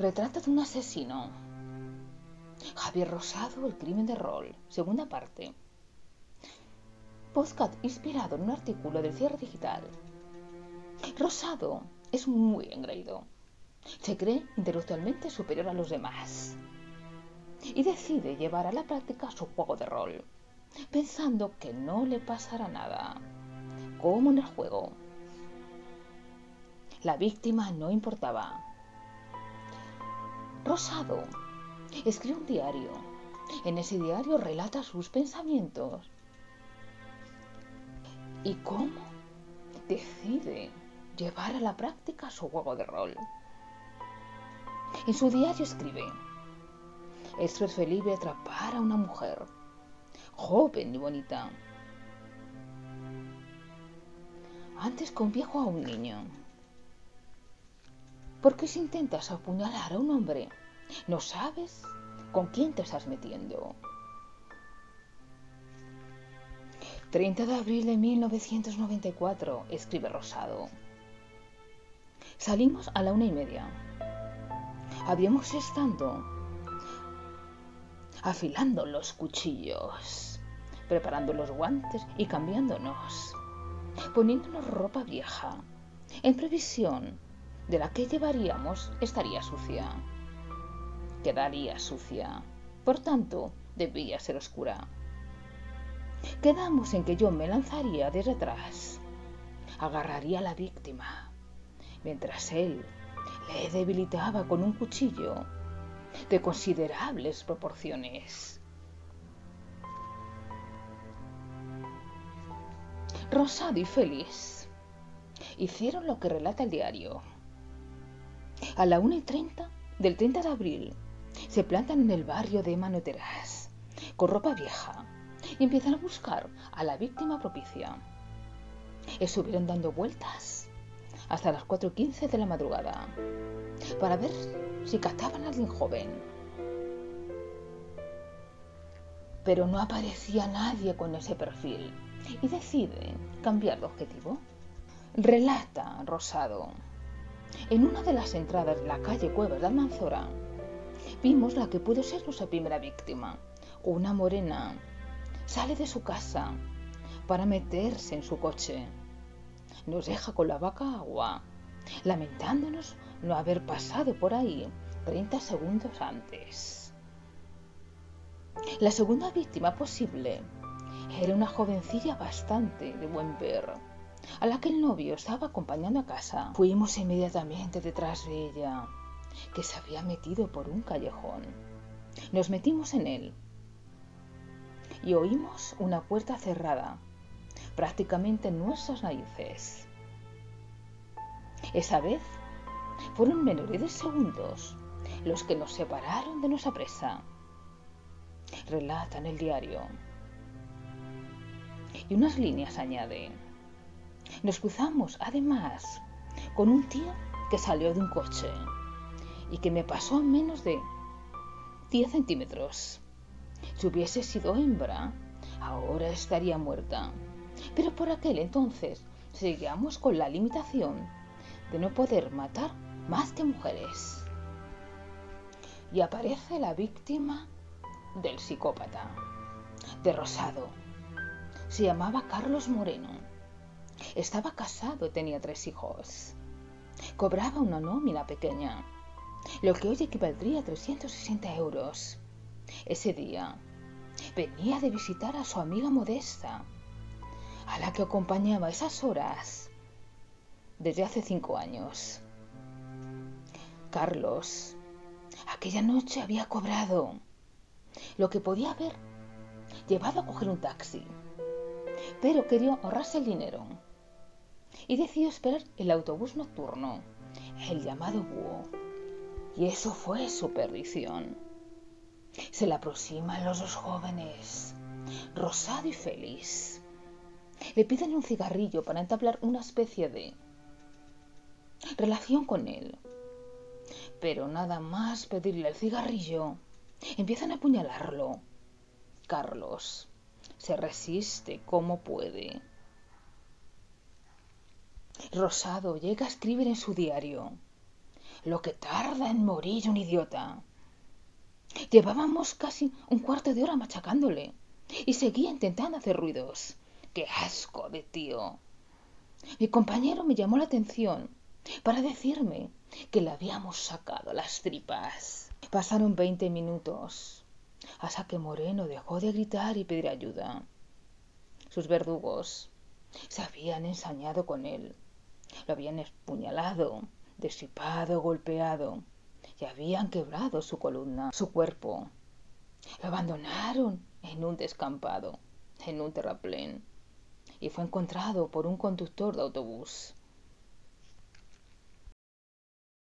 Retrato de un asesino. Javier Rosado, El crimen de rol. Segunda parte. Podcast inspirado en un artículo del cierre digital. Rosado es muy engreído. Se cree intelectualmente superior a los demás. Y decide llevar a la práctica su juego de rol, pensando que no le pasará nada, como en el juego. La víctima no importaba. Rosado escribe un diario. En ese diario relata sus pensamientos. ¿Y cómo decide llevar a la práctica su juego de rol? En su diario escribe, es preferible atrapar a una mujer, joven y bonita, antes con viejo a un niño. Porque si intentas apuñalar a un hombre, no sabes con quién te estás metiendo. 30 de abril de 1994, escribe Rosado. Salimos a la una y media. Habíamos estado afilando los cuchillos, preparando los guantes y cambiándonos, poniéndonos ropa vieja, en previsión de la que llevaríamos estaría sucia. Quedaría sucia. Por tanto, debía ser oscura. Quedamos en que yo me lanzaría desde atrás, agarraría a la víctima, mientras él le debilitaba con un cuchillo de considerables proporciones. Rosado y feliz hicieron lo que relata el diario. A la 1 y 30 del 30 de abril se plantan en el barrio de Manoteras con ropa vieja y empiezan a buscar a la víctima propicia. Estuvieron dando vueltas hasta las 4.15 de la madrugada para ver si captaban a alguien joven. Pero no aparecía nadie con ese perfil y deciden cambiar de objetivo. Relata Rosado. En una de las entradas de la calle Cuevas de Almanzora, vimos la que pudo ser nuestra primera víctima, una morena. Sale de su casa para meterse en su coche. Nos deja con la vaca agua, lamentándonos no haber pasado por ahí 30 segundos antes. La segunda víctima posible era una jovencilla bastante de buen ver, a la que el novio estaba acompañando a casa. Fuimos inmediatamente detrás de ella, que se había metido por un callejón. Nos metimos en él y oímos una puerta cerrada, prácticamente en nuestras narices. Esa vez fueron menores de segundos los que nos separaron de nuestra presa. Relata en el diario. Y unas líneas añade. Nos cruzamos, además, con un tío que salió de un coche y que me pasó a menos de 10 centímetros. Si hubiese sido hembra, ahora estaría muerta. Pero por aquel entonces seguíamos con la limitación de no poder matar más que mujeres. Y aparece la víctima del psicópata, de Rosado. Se llamaba Carlos Moreno. Estaba casado tenía tres hijos. Cobraba una nómina pequeña, lo que hoy equivaldría a 360 euros. Ese día venía de visitar a su amiga Modesta, a la que acompañaba esas horas desde hace cinco años. Carlos, aquella noche había cobrado lo que podía haber llevado a coger un taxi, pero quería ahorrarse el dinero y decidió esperar el autobús nocturno, el llamado búho. Y eso fue su perdición. Se le aproximan los dos jóvenes, rosado y feliz. Le piden un cigarrillo para entablar una especie de relación con él. Pero nada más pedirle el cigarrillo, empiezan a apuñalarlo. Carlos se resiste como puede. Rosado llega a escribir en su diario. Lo que tarda en morir un idiota. Llevábamos casi un cuarto de hora machacándole y seguía intentando hacer ruidos. ¡Qué asco de tío! Mi compañero me llamó la atención para decirme que le habíamos sacado las tripas. Pasaron veinte minutos hasta que Moreno dejó de gritar y pedir ayuda. Sus verdugos se habían ensañado con él, lo habían espuñalado, desipado, golpeado y habían quebrado su columna, su cuerpo. Lo abandonaron en un descampado, en un terraplén, y fue encontrado por un conductor de autobús.